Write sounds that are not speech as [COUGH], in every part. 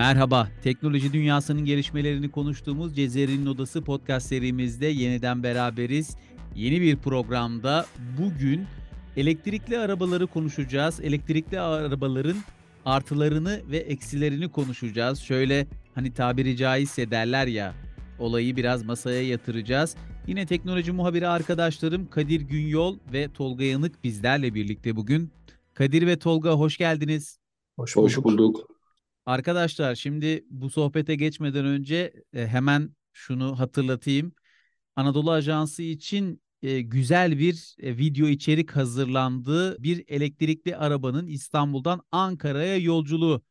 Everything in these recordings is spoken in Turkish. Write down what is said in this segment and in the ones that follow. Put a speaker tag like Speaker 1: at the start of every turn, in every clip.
Speaker 1: Merhaba, teknoloji dünyasının gelişmelerini konuştuğumuz Cezeri'nin Odası podcast serimizde yeniden beraberiz. Yeni bir programda bugün elektrikli arabaları konuşacağız. Elektrikli arabaların artılarını ve eksilerini konuşacağız. Şöyle hani tabiri caizse derler ya, olayı biraz masaya yatıracağız. Yine teknoloji muhabiri arkadaşlarım Kadir Günyol ve Tolga Yanık bizlerle birlikte bugün. Kadir ve Tolga hoş geldiniz.
Speaker 2: Hoş bulduk. Hoş bulduk.
Speaker 1: Arkadaşlar şimdi bu sohbete geçmeden önce e, hemen şunu hatırlatayım. Anadolu Ajansı için e, güzel bir e, video içerik hazırlandı. Bir elektrikli arabanın İstanbul'dan Ankara'ya yolculuğu.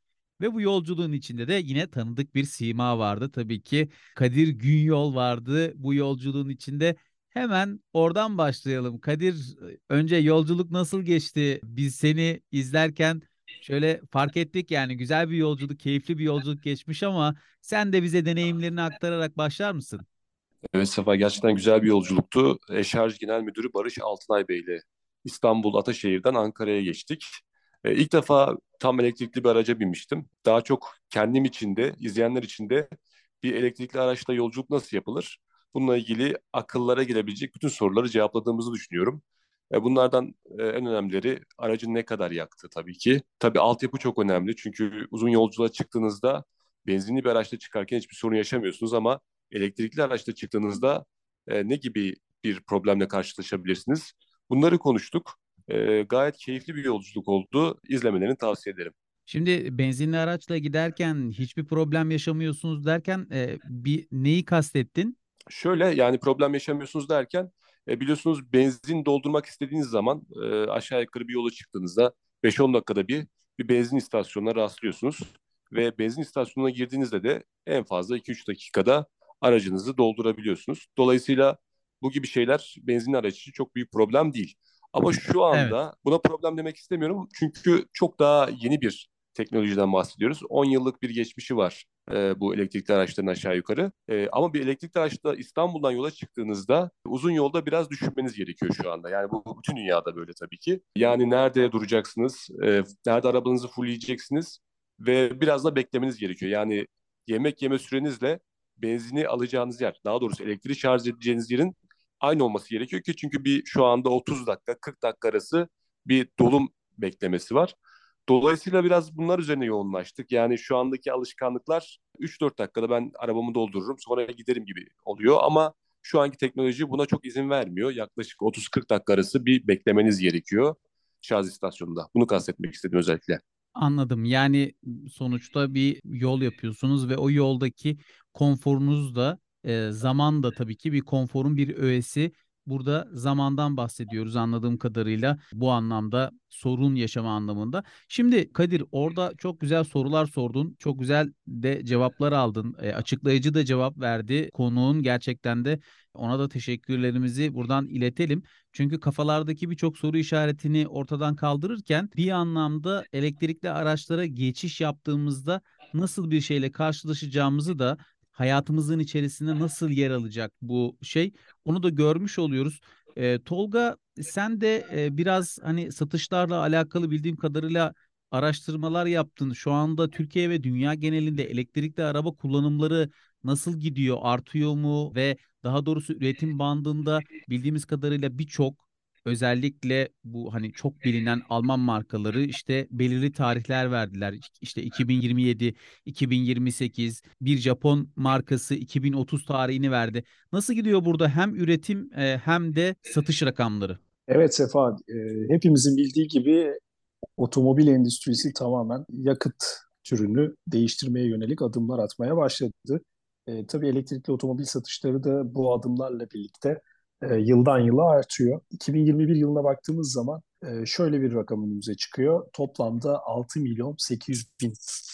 Speaker 1: Ve bu yolculuğun içinde de yine tanıdık bir sima vardı. Tabii ki Kadir Günyol vardı bu yolculuğun içinde. Hemen oradan başlayalım. Kadir önce yolculuk nasıl geçti? Biz seni izlerken şöyle fark ettik yani güzel bir yolculuk, keyifli bir yolculuk geçmiş ama sen de bize deneyimlerini aktararak başlar mısın?
Speaker 2: Evet Sefa gerçekten güzel bir yolculuktu. Eşarj Genel Müdürü Barış Altınay Bey ile İstanbul Ataşehir'den Ankara'ya geçtik. E, ilk defa tam elektrikli bir araca binmiştim. Daha çok kendim için de, izleyenler için de bir elektrikli araçla yolculuk nasıl yapılır? Bununla ilgili akıllara girebilecek bütün soruları cevapladığımızı düşünüyorum. E, bunlardan e, en önemlileri aracın ne kadar yaktı tabii ki. Tabii altyapı çok önemli çünkü uzun yolculuğa çıktığınızda benzinli bir araçla çıkarken hiçbir sorun yaşamıyorsunuz ama elektrikli araçla çıktığınızda e, ne gibi bir problemle karşılaşabilirsiniz? Bunları konuştuk. gayet keyifli bir yolculuk oldu. İzlemelerini tavsiye ederim.
Speaker 1: Şimdi benzinli araçla giderken hiçbir problem yaşamıyorsunuz derken bir neyi kastettin?
Speaker 2: Şöyle yani problem yaşamıyorsunuz derken e, biliyorsunuz benzin doldurmak istediğiniz zaman e, aşağı yukarı bir yola çıktığınızda 5-10 dakikada bir bir benzin istasyonuna rastlıyorsunuz. Ve benzin istasyonuna girdiğinizde de en fazla 2-3 dakikada aracınızı doldurabiliyorsunuz. Dolayısıyla bu gibi şeyler benzin araç için çok büyük problem değil. Ama şu anda evet. buna problem demek istemiyorum. Çünkü çok daha yeni bir teknolojiden bahsediyoruz. 10 yıllık bir geçmişi var e, bu elektrikli araçların aşağı yukarı. E, ama bir elektrikli araçta İstanbul'dan yola çıktığınızda uzun yolda biraz düşünmeniz gerekiyor şu anda. Yani bu bütün dünyada böyle tabii ki. Yani nerede duracaksınız, e, nerede arabanızı fullleyeceksiniz ve biraz da beklemeniz gerekiyor. Yani yemek yeme sürenizle benzini alacağınız yer, daha doğrusu elektriği şarj edeceğiniz yerin aynı olması gerekiyor ki çünkü bir şu anda 30 dakika 40 dakika arası bir dolum beklemesi var. Dolayısıyla biraz bunlar üzerine yoğunlaştık. Yani şu andaki alışkanlıklar 3-4 dakikada ben arabamı doldururum sonra giderim gibi oluyor ama şu anki teknoloji buna çok izin vermiyor. Yaklaşık 30-40 dakika arası bir beklemeniz gerekiyor şarj istasyonunda. Bunu kastetmek istedim özellikle.
Speaker 1: Anladım. Yani sonuçta bir yol yapıyorsunuz ve o yoldaki konforunuz da e, zaman da tabii ki bir konforun bir öğesi Burada zamandan bahsediyoruz anladığım kadarıyla bu anlamda sorun yaşama anlamında. Şimdi Kadir orada çok güzel sorular sordun. Çok güzel de cevaplar aldın. E, açıklayıcı da cevap verdi. Konuğun gerçekten de ona da teşekkürlerimizi buradan iletelim. Çünkü kafalardaki birçok soru işaretini ortadan kaldırırken bir anlamda elektrikli araçlara geçiş yaptığımızda nasıl bir şeyle karşılaşacağımızı da hayatımızın içerisinde nasıl yer alacak bu şey onu da görmüş oluyoruz. E, Tolga sen de e, biraz hani satışlarla alakalı bildiğim kadarıyla araştırmalar yaptın. Şu anda Türkiye ve dünya genelinde elektrikli araba kullanımları nasıl gidiyor? Artıyor mu ve daha doğrusu üretim bandında bildiğimiz kadarıyla birçok özellikle bu hani çok bilinen Alman markaları işte belirli tarihler verdiler. İşte 2027, 2028, bir Japon markası 2030 tarihini verdi. Nasıl gidiyor burada hem üretim hem de satış rakamları?
Speaker 3: Evet Sefa, hepimizin bildiği gibi otomobil endüstrisi tamamen yakıt türünü değiştirmeye yönelik adımlar atmaya başladı. E, tabii elektrikli otomobil satışları da bu adımlarla birlikte e, yıldan yıla artıyor. 2021 yılına baktığımız zaman e, şöyle bir rakam önümüze çıkıyor. Toplamda 6 milyon 800 bin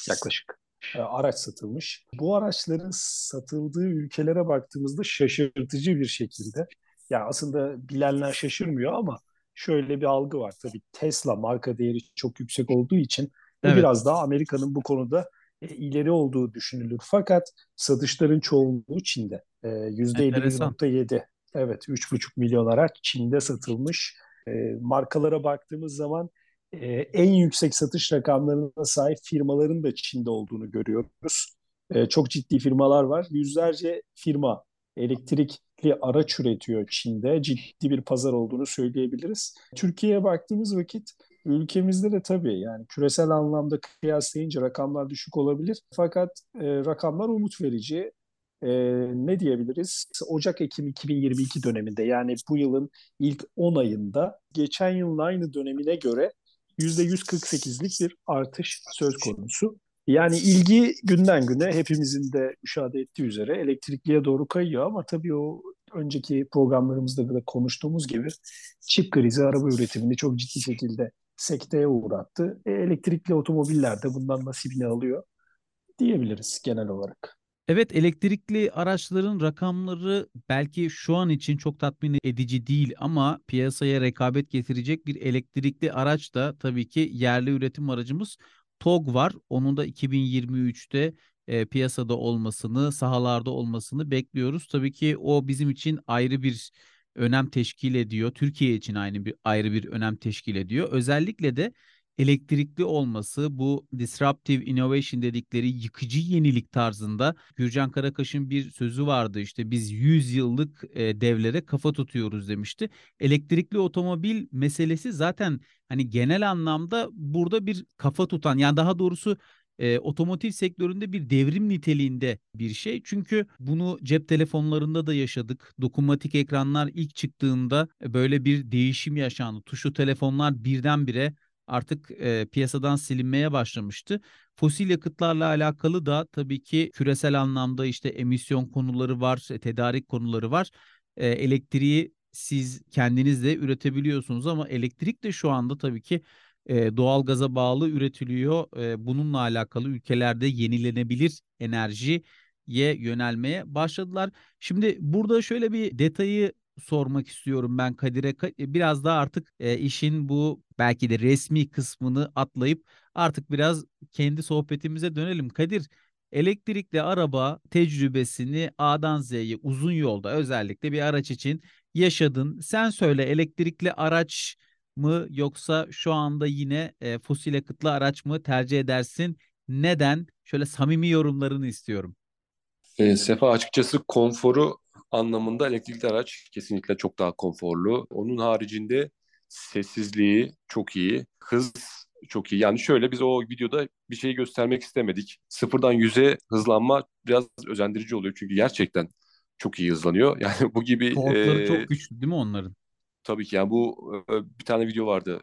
Speaker 3: yaklaşık e, araç satılmış. Bu araçların satıldığı ülkelere baktığımızda şaşırtıcı bir şekilde ya aslında bilenler şaşırmıyor ama şöyle bir algı var. Tabii Tesla marka değeri çok yüksek olduğu için evet. biraz daha Amerika'nın bu konuda e, ileri olduğu düşünülür. Fakat satışların çoğunluğu Çin'de. E, %51.7 Evet 3,5 milyon araç Çin'de satılmış. E, markalara baktığımız zaman e, en yüksek satış rakamlarına sahip firmaların da Çin'de olduğunu görüyoruz. E, çok ciddi firmalar var. Yüzlerce firma elektrikli araç üretiyor Çin'de. Ciddi bir pazar olduğunu söyleyebiliriz. Türkiye'ye baktığımız vakit ülkemizde de tabii yani küresel anlamda kıyaslayınca rakamlar düşük olabilir. Fakat e, rakamlar umut verici. E, ne diyebiliriz? Ocak-Ekim 2022 döneminde yani bu yılın ilk 10 ayında geçen yılın aynı dönemine göre %148'lik bir artış söz konusu. Yani ilgi günden güne hepimizin de müşahede ettiği üzere elektrikliye doğru kayıyor ama tabii o önceki programlarımızda da konuştuğumuz gibi çip krizi araba üretimini çok ciddi şekilde sekteye uğrattı. E, elektrikli otomobiller de bundan nasibini alıyor diyebiliriz genel olarak.
Speaker 1: Evet elektrikli araçların rakamları belki şu an için çok tatmin edici değil ama piyasaya rekabet getirecek bir elektrikli araç da tabii ki yerli üretim aracımız TOG var. Onun da 2023'te e, piyasada olmasını, sahalarda olmasını bekliyoruz. Tabii ki o bizim için ayrı bir önem teşkil ediyor. Türkiye için aynı bir ayrı bir önem teşkil ediyor. Özellikle de elektrikli olması bu disruptive innovation dedikleri yıkıcı yenilik tarzında Gürcan Karakaş'ın bir sözü vardı işte biz 100 yıllık e, devlere kafa tutuyoruz demişti. Elektrikli otomobil meselesi zaten hani genel anlamda burada bir kafa tutan yani daha doğrusu e, otomotiv sektöründe bir devrim niteliğinde bir şey. Çünkü bunu cep telefonlarında da yaşadık. Dokunmatik ekranlar ilk çıktığında böyle bir değişim yaşandı. Tuşlu telefonlar birdenbire artık e, piyasadan silinmeye başlamıştı. Fosil yakıtlarla alakalı da tabii ki küresel anlamda işte emisyon konuları var, e, tedarik konuları var. E, elektriği siz kendiniz de üretebiliyorsunuz ama elektrik de şu anda tabii ki e, doğalgaza bağlı üretiliyor. E, bununla alakalı ülkelerde yenilenebilir enerjiye yönelmeye başladılar. Şimdi burada şöyle bir detayı sormak istiyorum ben Kadir'e. Biraz daha artık e, işin bu belki de resmi kısmını atlayıp artık biraz kendi sohbetimize dönelim. Kadir, elektrikli araba tecrübesini A'dan Z'ye uzun yolda özellikle bir araç için yaşadın. Sen söyle elektrikli araç mı yoksa şu anda yine e, fosil yakıtlı araç mı tercih edersin? Neden? Şöyle samimi yorumlarını istiyorum.
Speaker 2: E, Sefa açıkçası konforu anlamında elektrikli araç kesinlikle çok daha konforlu. Onun haricinde sessizliği çok iyi, hız çok iyi. Yani şöyle biz o videoda bir şey göstermek istemedik. Sıfırdan yüze hızlanma biraz özendirici oluyor çünkü gerçekten çok iyi hızlanıyor. [LAUGHS] Yani bu gibi...
Speaker 1: Torkları e, çok güçlü değil mi onların?
Speaker 2: Tabii ki yani bu e, bir tane video vardı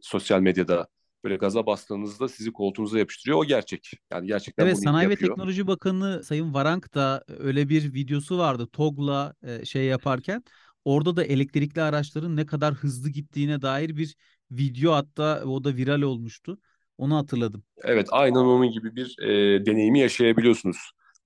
Speaker 2: sosyal medyada böyle gaza bastığınızda sizi koltuğunuza yapıştırıyor. O gerçek. Yani gerçekten
Speaker 1: evet,
Speaker 2: bunu
Speaker 1: Sanayi
Speaker 2: yapıyor.
Speaker 1: ve Teknoloji Bakanı Sayın Varank da öyle bir videosu vardı. TOG'la e, şey yaparken. Orada da elektrikli araçların ne kadar hızlı gittiğine dair bir video hatta o da viral olmuştu. Onu hatırladım.
Speaker 2: Evet aynen onun gibi bir e, deneyimi yaşayabiliyorsunuz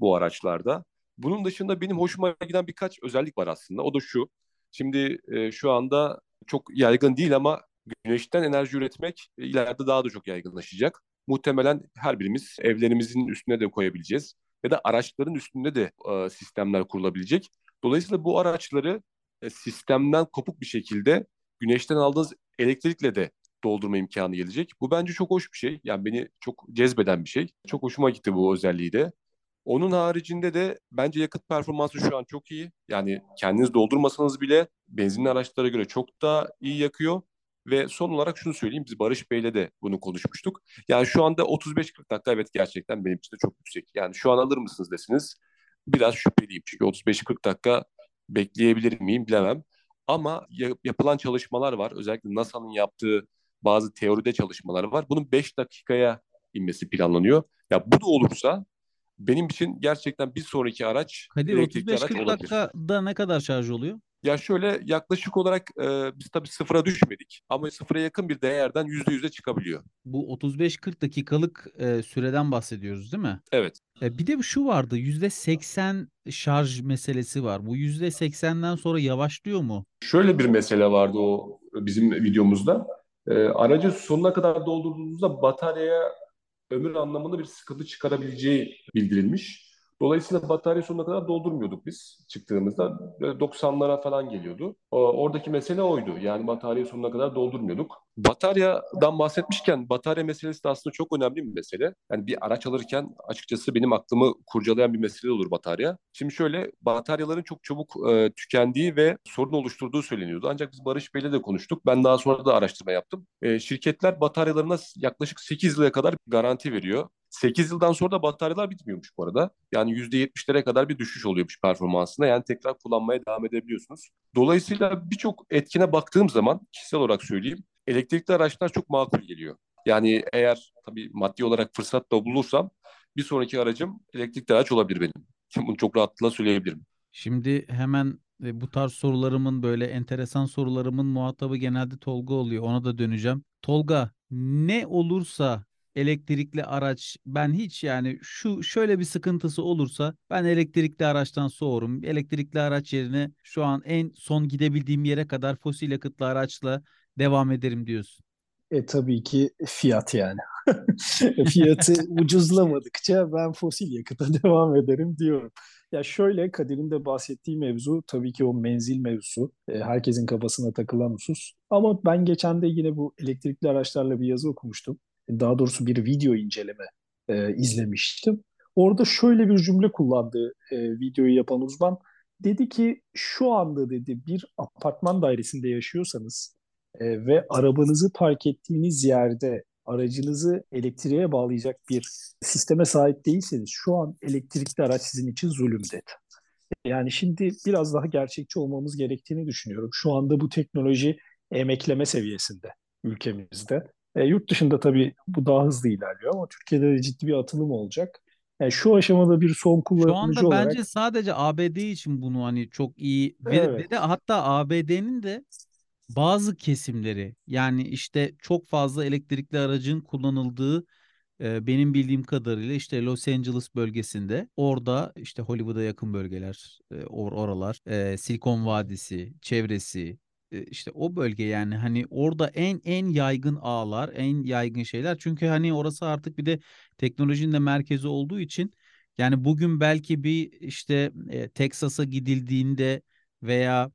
Speaker 2: bu araçlarda. Bunun dışında benim hoşuma giden birkaç özellik var aslında. O da şu. Şimdi e, şu anda çok yaygın değil ama güneşten enerji üretmek ileride daha da çok yaygınlaşacak. Muhtemelen her birimiz evlerimizin üstüne de koyabileceğiz ya da araçların üstünde de e, sistemler kurulabilecek. Dolayısıyla bu araçları e, sistemden kopuk bir şekilde güneşten aldığınız elektrikle de doldurma imkanı gelecek. Bu bence çok hoş bir şey. Yani beni çok cezbeden bir şey. Çok hoşuma gitti bu özelliği de. Onun haricinde de bence yakıt performansı şu an çok iyi. Yani kendiniz doldurmasanız bile benzinli araçlara göre çok daha iyi yakıyor. Ve son olarak şunu söyleyeyim, biz Barış Bey'le de bunu konuşmuştuk. Yani şu anda 35-40 dakika evet gerçekten benim için de çok yüksek. Yani şu an alır mısınız desiniz, biraz şüpheliyim. Çünkü 35-40 dakika bekleyebilir miyim bilemem. Ama yapılan çalışmalar var. Özellikle NASA'nın yaptığı bazı teoride çalışmalar var. Bunun 5 dakikaya inmesi planlanıyor. Ya bu da olursa benim için gerçekten bir sonraki araç
Speaker 1: Kadir 35-40 dakikada ne kadar şarj oluyor?
Speaker 2: Ya şöyle yaklaşık olarak e, biz tabii sıfıra düşmedik ama sıfıra yakın bir değerden yüzde yüze çıkabiliyor.
Speaker 1: Bu 35-40 dakikalık e, süreden bahsediyoruz değil mi?
Speaker 2: Evet.
Speaker 1: E, bir de şu vardı yüzde 80 şarj meselesi var. Bu yüzde 80'den sonra yavaşlıyor mu?
Speaker 2: Şöyle bir mesele vardı o bizim videomuzda. E, aracı sonuna kadar doldurduğunuzda bataryaya ömür anlamında bir sıkıntı çıkarabileceği bildirilmiş. Dolayısıyla batarya sonuna kadar doldurmuyorduk biz çıktığımızda. 90'lara falan geliyordu. Oradaki mesele oydu. Yani batarya sonuna kadar doldurmuyorduk. Bataryadan bahsetmişken batarya meselesi de aslında çok önemli bir mesele. Yani bir araç alırken açıkçası benim aklımı kurcalayan bir mesele olur batarya. Şimdi şöyle bataryaların çok çabuk e, tükendiği ve sorun oluşturduğu söyleniyordu. Ancak biz Barış Bey'le de konuştuk. Ben daha sonra da araştırma yaptım. E, şirketler bataryalarına yaklaşık 8 yıla kadar garanti veriyor. 8 yıldan sonra da bataryalar bitmiyormuş bu arada. Yani %70'lere kadar bir düşüş oluyormuş performansında. Yani tekrar kullanmaya devam edebiliyorsunuz. Dolayısıyla birçok etkine baktığım zaman kişisel olarak söyleyeyim elektrikli araçlar çok makul geliyor. Yani eğer tabii maddi olarak fırsat da bulursam bir sonraki aracım elektrikli araç olabilir benim. [LAUGHS] Bunu çok rahatlıkla söyleyebilirim.
Speaker 1: Şimdi hemen e, bu tarz sorularımın böyle enteresan sorularımın muhatabı genelde Tolga oluyor. Ona da döneceğim. Tolga ne olursa elektrikli araç ben hiç yani şu şöyle bir sıkıntısı olursa ben elektrikli araçtan soğurum. Elektrikli araç yerine şu an en son gidebildiğim yere kadar fosil yakıtlı araçla devam ederim diyorsun.
Speaker 3: E tabii ki fiyat yani. [LAUGHS] Fiyatı ucuzlamadıkça ben fosil yakıta [LAUGHS] devam ederim diyorum. Ya şöyle Kadir'in de bahsettiği mevzu tabii ki o menzil mevzusu. E, herkesin kafasına takılan husus. Ama ben geçen de yine bu elektrikli araçlarla bir yazı okumuştum. Daha doğrusu bir video inceleme e, izlemiştim. Orada şöyle bir cümle kullandı e, videoyu yapan uzman. Dedi ki şu anda dedi bir apartman dairesinde yaşıyorsanız e, ve arabanızı park ettiğiniz yerde aracınızı elektriğe bağlayacak bir sisteme sahip değilseniz şu an elektrikli araç sizin için zulüm dedi. Yani şimdi biraz daha gerçekçi olmamız gerektiğini düşünüyorum. Şu anda bu teknoloji emekleme seviyesinde ülkemizde. E, yurt dışında tabii bu daha hızlı ilerliyor ama Türkiye'de de ciddi bir atılım olacak. Yani şu aşamada bir son kullanıcı olarak...
Speaker 1: Şu anda
Speaker 3: olarak...
Speaker 1: bence sadece ABD için bunu hani çok iyi ve, evet. ve de hatta ABD'nin de bazı kesimleri yani işte çok fazla elektrikli aracın kullanıldığı benim bildiğim kadarıyla işte Los Angeles bölgesinde orada işte Hollywood'a yakın bölgeler or oralar Silikon Vadisi çevresi işte o bölge yani hani orada en en yaygın ağlar en yaygın şeyler çünkü hani orası artık bir de teknolojinin de merkezi olduğu için yani bugün belki bir işte e, Texas'a gidildiğinde veya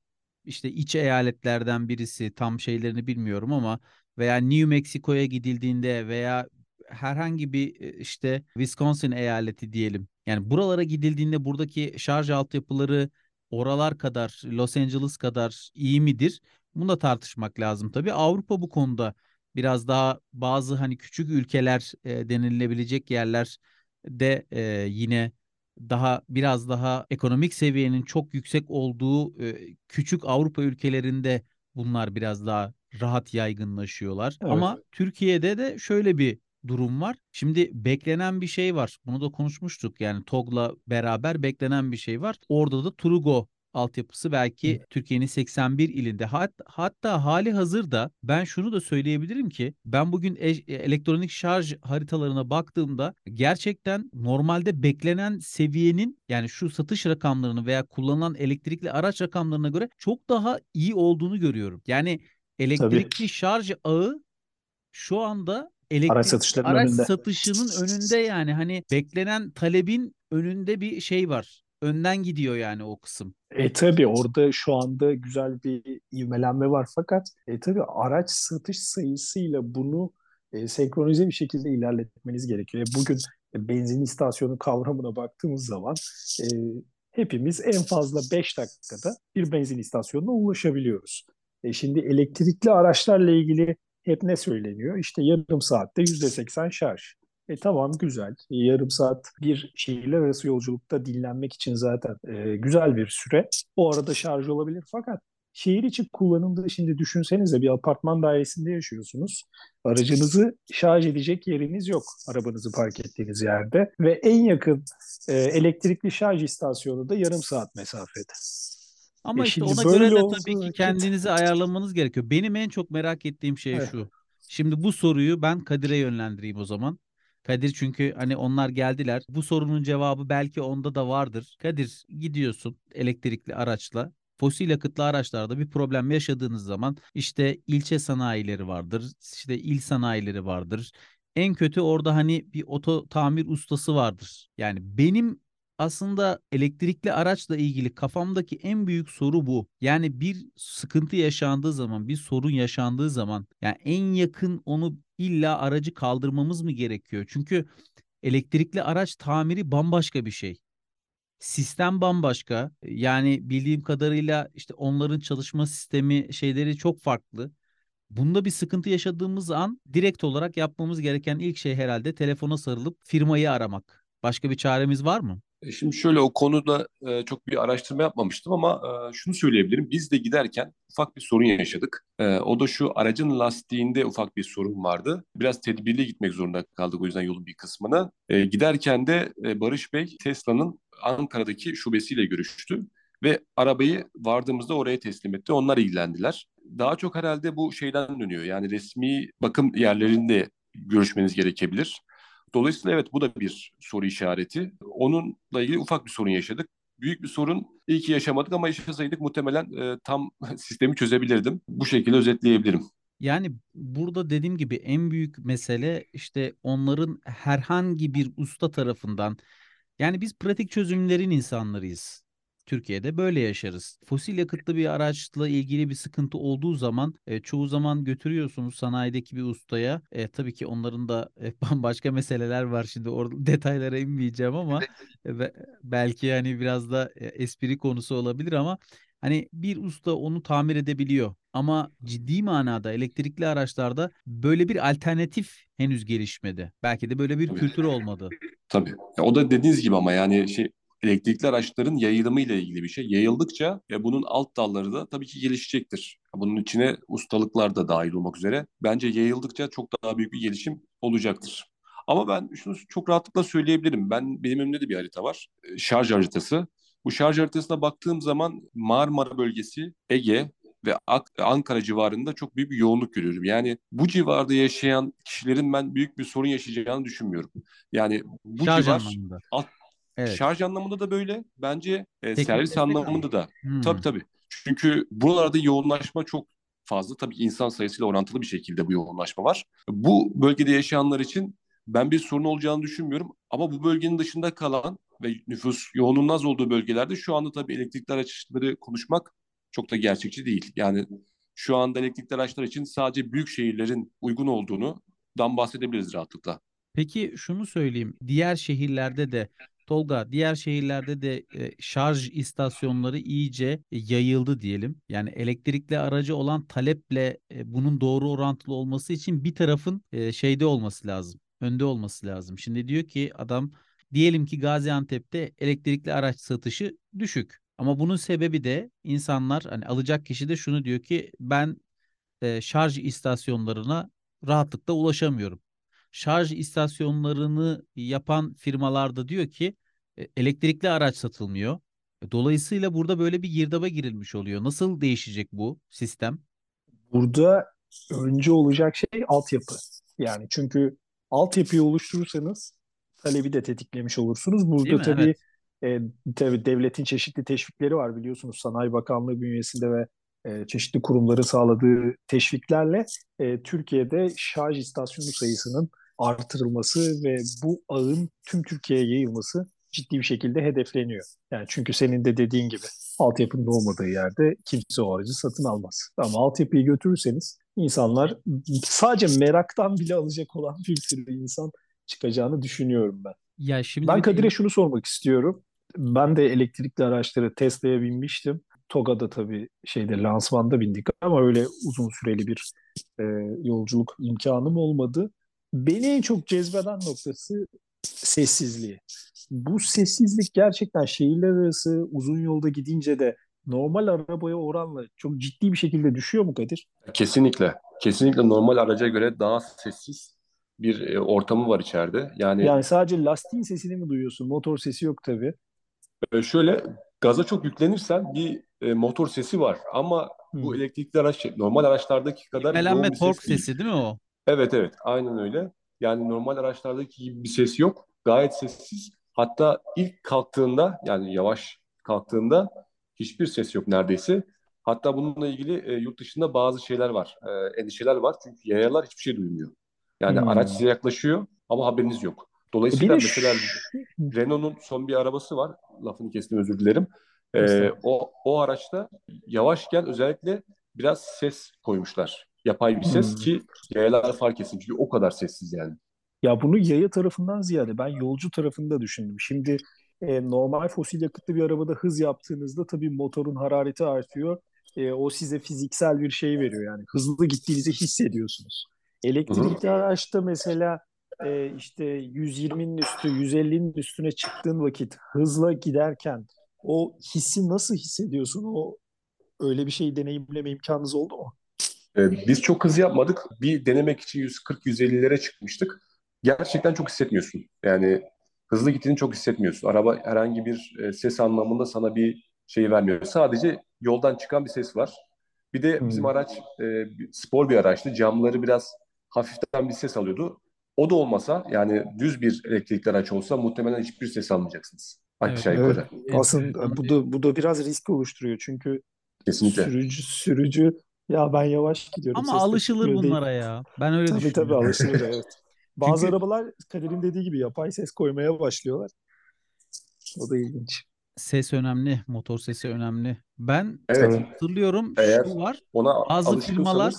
Speaker 1: işte iç eyaletlerden birisi tam şeylerini bilmiyorum ama veya New Mexico'ya gidildiğinde veya herhangi bir işte Wisconsin eyaleti diyelim. Yani buralara gidildiğinde buradaki şarj altyapıları oralar kadar Los Angeles kadar iyi midir? Bunu da tartışmak lazım tabii. Avrupa bu konuda biraz daha bazı hani küçük ülkeler e, denilebilecek yerler de e, yine daha biraz daha ekonomik seviyenin çok yüksek olduğu e, küçük Avrupa ülkelerinde bunlar biraz daha rahat yaygınlaşıyorlar. Evet. Ama Türkiye'de de şöyle bir durum var. Şimdi beklenen bir şey var. Bunu da konuşmuştuk. Yani TOG'la beraber beklenen bir şey var. Orada da Trugo altyapısı belki Türkiye'nin 81 ilinde. Hat, hatta hali hazırda ben şunu da söyleyebilirim ki ben bugün e, elektronik şarj haritalarına baktığımda gerçekten normalde beklenen seviyenin yani şu satış rakamlarını veya kullanılan elektrikli araç rakamlarına göre çok daha iyi olduğunu görüyorum. Yani elektrikli Tabii. şarj ağı şu anda elektrik araç, satışlarının araç önünde. satışının önünde yani hani beklenen talebin önünde bir şey var önden gidiyor yani o kısım.
Speaker 3: E tabi orada şu anda güzel bir ivmelenme var fakat e tabi araç satış sayısıyla bunu e, senkronize bir şekilde ilerletmeniz gerekiyor. E, bugün e, benzin istasyonu kavramına baktığımız zaman e, hepimiz en fazla 5 dakikada bir benzin istasyonuna ulaşabiliyoruz. E, şimdi elektrikli araçlarla ilgili hep ne söyleniyor? İşte yarım saatte %80 şarj. E tamam güzel. Yarım saat bir şehirler arası yolculukta dinlenmek için zaten e, güzel bir süre. O arada şarj olabilir fakat şehir içi kullanımda şimdi düşünsenize bir apartman dairesinde yaşıyorsunuz. Aracınızı şarj edecek yeriniz yok arabanızı park ettiğiniz yerde ve en yakın e, elektrikli şarj istasyonu da yarım saat mesafede.
Speaker 1: Ama e işte ona göre de tabii ki kendinizi ayarlamanız gerekiyor. Benim en çok merak ettiğim şey evet. şu. Şimdi bu soruyu ben Kadir'e yönlendireyim o zaman. Kadir çünkü hani onlar geldiler. Bu sorunun cevabı belki onda da vardır. Kadir gidiyorsun elektrikli araçla fosil yakıtlı araçlarda bir problem yaşadığınız zaman işte ilçe sanayileri vardır, işte il sanayileri vardır. En kötü orada hani bir oto tamir ustası vardır. Yani benim aslında elektrikli araçla ilgili kafamdaki en büyük soru bu. Yani bir sıkıntı yaşandığı zaman, bir sorun yaşandığı zaman yani en yakın onu illa aracı kaldırmamız mı gerekiyor? Çünkü elektrikli araç tamiri bambaşka bir şey. Sistem bambaşka. Yani bildiğim kadarıyla işte onların çalışma sistemi şeyleri çok farklı. Bunda bir sıkıntı yaşadığımız an direkt olarak yapmamız gereken ilk şey herhalde telefona sarılıp firmayı aramak. Başka bir çaremiz var mı?
Speaker 2: E, şimdi şöyle o konuda e, çok bir araştırma yapmamıştım ama e, şunu söyleyebilirim. Biz de giderken ufak bir sorun yaşadık. E, o da şu aracın lastiğinde ufak bir sorun vardı. Biraz tedbirli gitmek zorunda kaldık o yüzden yolun bir kısmına. E, giderken de e, Barış Bey Tesla'nın Ankara'daki şubesiyle görüştü ve arabayı vardığımızda oraya teslim etti. Onlar ilgilendiler. Daha çok herhalde bu şeyden dönüyor. Yani resmi bakım yerlerinde görüşmeniz gerekebilir. Dolayısıyla evet bu da bir soru işareti. Onunla ilgili ufak bir sorun yaşadık. Büyük bir sorun iyi ki yaşamadık ama yaşasaydık muhtemelen e, tam [LAUGHS] sistemi çözebilirdim. Bu şekilde özetleyebilirim.
Speaker 1: Yani burada dediğim gibi en büyük mesele işte onların herhangi bir usta tarafından yani biz pratik çözümlerin insanlarıyız. Türkiye'de böyle yaşarız. Fosil yakıtlı bir araçla ilgili bir sıkıntı olduğu zaman e, çoğu zaman götürüyorsunuz sanayideki bir ustaya. E, tabii ki onların da e, [LAUGHS] bambaşka meseleler var şimdi orada detaylara inmeyeceğim ama e, belki yani biraz da e, espri konusu olabilir ama Hani bir usta onu tamir edebiliyor ama ciddi manada elektrikli araçlarda böyle bir alternatif henüz gelişmedi. Belki de böyle bir
Speaker 2: Tabii.
Speaker 1: kültür olmadı.
Speaker 2: Tabii. Ya o da dediğiniz gibi ama yani şey elektrikli araçların yayılımı ile ilgili bir şey. Yayıldıkça ya bunun alt dalları da tabii ki gelişecektir. Bunun içine ustalıklar da dahil olmak üzere. Bence yayıldıkça çok daha büyük bir gelişim olacaktır. Ama ben şunu çok rahatlıkla söyleyebilirim. Ben benim önümde de bir harita var. E, şarj haritası. Bu şarj haritasına baktığım zaman Marmara bölgesi, Ege ve Ankara civarında çok büyük bir yoğunluk görüyorum. Yani bu civarda yaşayan kişilerin ben büyük bir sorun yaşayacağını düşünmüyorum. Yani bu
Speaker 1: Şarj
Speaker 2: civar
Speaker 1: anlamında.
Speaker 2: alt,
Speaker 1: Evet.
Speaker 2: Şarj anlamında da böyle. Bence e,
Speaker 1: Teknik
Speaker 2: servis anlamında da.
Speaker 1: Hmm.
Speaker 2: Tabii tabii. Çünkü buralarda yoğunlaşma çok fazla. Tabii insan sayısıyla orantılı bir şekilde bu yoğunlaşma var. Bu bölgede yaşayanlar için ben bir sorun olacağını düşünmüyorum. Ama bu bölgenin dışında kalan ve nüfus yoğunluğunun az olduğu bölgelerde şu anda tabii elektrikli araçları konuşmak çok da gerçekçi değil. Yani şu anda elektrikli araçlar için sadece büyük şehirlerin uygun olduğunu dan bahsedebiliriz rahatlıkla.
Speaker 1: Peki şunu söyleyeyim. Diğer şehirlerde de Tolga, diğer şehirlerde de e, şarj istasyonları iyice e, yayıldı diyelim. Yani elektrikli aracı olan taleple e, bunun doğru orantılı olması için bir tarafın e, şeyde olması lazım. Önde olması lazım. Şimdi diyor ki adam diyelim ki Gaziantep'te elektrikli araç satışı düşük. Ama bunun sebebi de insanlar hani alacak kişi de şunu diyor ki ben e, şarj istasyonlarına rahatlıkla ulaşamıyorum şarj istasyonlarını yapan firmalar da diyor ki e, elektrikli araç satılmıyor. E, dolayısıyla burada böyle bir girdaba girilmiş oluyor. Nasıl değişecek bu sistem?
Speaker 3: Burada önce olacak şey altyapı. Yani çünkü altyapıyı oluşturursanız talebi de tetiklemiş olursunuz. Burada tabii evet. e, tabii devletin çeşitli teşvikleri var biliyorsunuz. Sanayi Bakanlığı bünyesinde ve e, çeşitli kurumları sağladığı teşviklerle e, Türkiye'de şarj istasyonu sayısının artırılması ve bu ağın tüm Türkiye'ye yayılması ciddi bir şekilde hedefleniyor. Yani çünkü senin de dediğin gibi altyapının olmadığı yerde kimse o aracı satın almaz. Ama altyapıyı götürürseniz insanlar sadece meraktan bile alacak olan bir sürü insan çıkacağını düşünüyorum ben. Ya şimdi ben Kadir'e de... şunu sormak istiyorum. Ben de elektrikli araçları Tesla'ya binmiştim. Toga'da tabii şeyde lansmanda bindik ama öyle uzun süreli bir e, yolculuk imkanım olmadı. Beni en çok cezbeden noktası sessizliği. Bu sessizlik gerçekten şehirler arası uzun yolda gidince de normal arabaya oranla çok ciddi bir şekilde düşüyor mu Kadir?
Speaker 2: Kesinlikle. Kesinlikle normal araca göre daha sessiz bir e, ortamı var içeride. Yani
Speaker 3: yani sadece lastiğin sesini mi duyuyorsun? Motor sesi yok tabii.
Speaker 2: E, şöyle gaza çok yüklenirsen bir e, motor sesi var ama hmm. bu elektrikli araç normal araçlardaki kadar
Speaker 1: İvmelenme tork ses sesi değil mi o?
Speaker 2: Evet evet aynen öyle. Yani normal araçlardaki gibi bir ses yok. Gayet sessiz. Hatta ilk kalktığında yani yavaş kalktığında hiçbir ses yok neredeyse. Hatta bununla ilgili e, yurt dışında bazı şeyler var. E, endişeler var. Çünkü yayalar hiçbir şey duymuyor. Yani hmm. araç size yaklaşıyor ama haberiniz yok. Dolayısıyla
Speaker 3: Bir
Speaker 2: mesela Renault'un son bir arabası var. Lafını kestim özür dilerim. Ee, o, o araçta yavaşken özellikle biraz ses koymuşlar. Yapay bir ses
Speaker 3: Hmm.
Speaker 2: ki yayalar fark etsin. Çünkü o kadar sessiz yani.
Speaker 3: Ya bunu yaya tarafından ziyade ben yolcu tarafında düşündüm. Şimdi e, normal fosil yakıtlı bir arabada hız yaptığınızda tabii motorun harareti artıyor. E, o size fiziksel bir şey veriyor yani. Hızlı gittiğinizi hissediyorsunuz. Elektrikli araçta mesela e, işte 120'nin üstü, 150'nin üstüne çıktığın vakit hızla giderken o hissi nasıl hissediyorsun? O öyle bir şeyi deneyimleme imkanınız oldu mu?
Speaker 2: Ee, biz çok hız yapmadık. Bir denemek için 140-150'lere çıkmıştık. Gerçekten çok hissetmiyorsun. Yani hızlı gittiğini çok hissetmiyorsun. Araba herhangi bir e, ses anlamında sana bir şey vermiyor. Sadece yoldan çıkan bir ses var. Bir de bizim
Speaker 3: Hmm.
Speaker 2: araç e, spor bir araçtı. Camları biraz hafiften bir ses alıyordu. O da olmasa yani düz bir elektrikli araç olsa muhtemelen hiçbir ses almayacaksınız. Aşağı
Speaker 1: Evet.
Speaker 2: yukarı.
Speaker 3: Aslında
Speaker 1: Enteresan
Speaker 3: bu da bu da biraz risk oluşturuyor çünkü
Speaker 2: Kesinlikle.
Speaker 3: sürücü sürücü ya ben yavaş gidiyorum
Speaker 1: Ama
Speaker 3: ses
Speaker 1: alışılır
Speaker 3: çıkmıyor değil.
Speaker 1: bunlara ya. Ben öyle
Speaker 3: Tabii tabii
Speaker 1: düşünüyorum.
Speaker 3: alışılır evet. [LAUGHS] Bazı
Speaker 1: Çünkü-
Speaker 3: arabalar Kadir'in dediği gibi yapay ses koymaya başlıyorlar. O da ilginç.
Speaker 1: Ses önemli, motor sesi önemli. Ben
Speaker 2: Evet.
Speaker 1: hatırlıyorum
Speaker 2: Eğer
Speaker 1: şu var.
Speaker 2: ona
Speaker 1: Bazı
Speaker 2: alışkınsanız
Speaker 1: firmalar-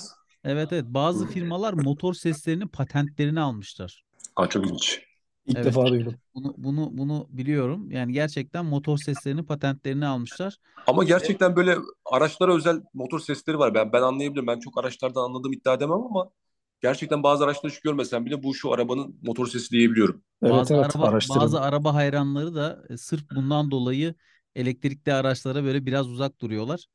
Speaker 1: Evet evet bazı firmalar motor seslerinin patentlerini almışlar.
Speaker 2: Aa, çok ilginç.
Speaker 3: İlk
Speaker 1: Evet.
Speaker 3: defa duydum.
Speaker 1: Bunu bunu bunu biliyorum. Yani gerçekten motor seslerinin patentlerini almışlar.
Speaker 2: Ama gerçekten böyle araçlara özel motor sesleri var. Ben ben anlayabilirim. Ben çok araçlardan anladığım iddia edemem ama gerçekten bazı araçları hiç görmesem bile bu şu arabanın motor sesi diyebiliyorum.
Speaker 3: Evet
Speaker 1: bazı
Speaker 3: evet
Speaker 1: araba
Speaker 3: araştırın.
Speaker 1: bazı araba hayranları da e, sırf bundan dolayı elektrikli araçlara böyle biraz uzak duruyorlar.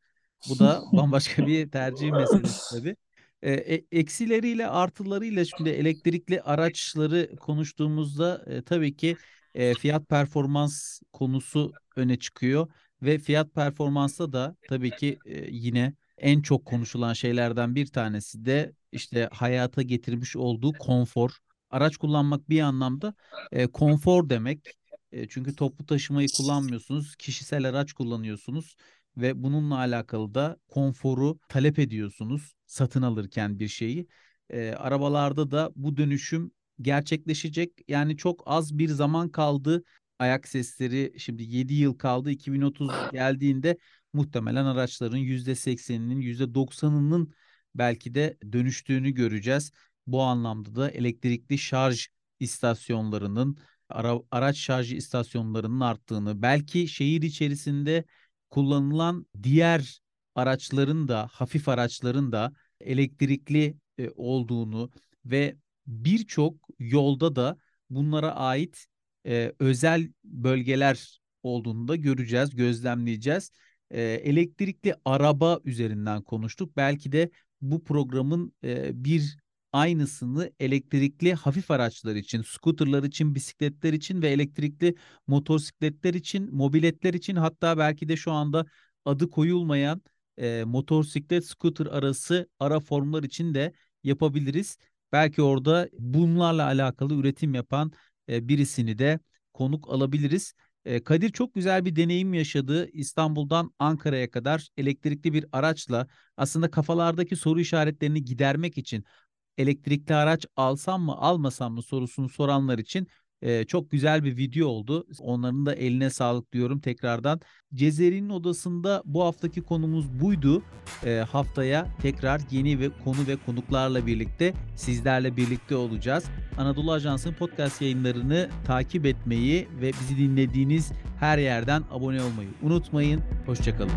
Speaker 1: Bu da [LAUGHS] bambaşka bir tercih meselesi tabii. E, eksileriyle artılarıyla şimdi elektrikli araçları konuştuğumuzda e, tabii ki e, fiyat performans konusu öne çıkıyor ve fiyat performansta da tabii ki e, yine en çok konuşulan şeylerden bir tanesi de işte hayata getirmiş olduğu konfor. Araç kullanmak bir anlamda e, konfor demek. E, çünkü toplu taşımayı kullanmıyorsunuz, kişisel araç kullanıyorsunuz ve bununla alakalı da konforu talep ediyorsunuz satın alırken bir şeyi. E, arabalarda da bu dönüşüm gerçekleşecek. Yani çok az bir zaman kaldı. Ayak sesleri şimdi 7 yıl kaldı. 2030 geldiğinde muhtemelen araçların %80'inin %90'ının belki de dönüştüğünü göreceğiz. Bu anlamda da elektrikli şarj istasyonlarının ara, araç şarj istasyonlarının arttığını, belki şehir içerisinde kullanılan diğer araçların da hafif araçların da elektrikli e, olduğunu ve birçok yolda da bunlara ait e, özel bölgeler olduğunu da göreceğiz, gözlemleyeceğiz. E, elektrikli araba üzerinden konuştuk. Belki de bu programın bir aynısını elektrikli hafif araçlar için, scooterlar için, bisikletler için ve elektrikli motosikletler için, mobiletler için hatta belki de şu anda adı koyulmayan e, motosiklet scooter arası ara formlar için de yapabiliriz. Belki orada bunlarla alakalı üretim yapan e, birisini de konuk alabiliriz. E, Kadir çok güzel bir deneyim yaşadı. İstanbul'dan Ankara'ya kadar elektrikli bir araçla aslında kafalardaki soru işaretlerini gidermek için elektrikli araç alsam mı almasam mı sorusunu soranlar için e, çok güzel bir video oldu. Onların da eline sağlık diyorum tekrardan. Cezeri'nin odasında bu haftaki konumuz buydu. E, haftaya tekrar yeni ve konu ve konuklarla birlikte sizlerle birlikte olacağız. Anadolu Ajansı'nın podcast yayınlarını takip etmeyi ve bizi dinlediğiniz her yerden abone olmayı unutmayın. Hoşçakalın.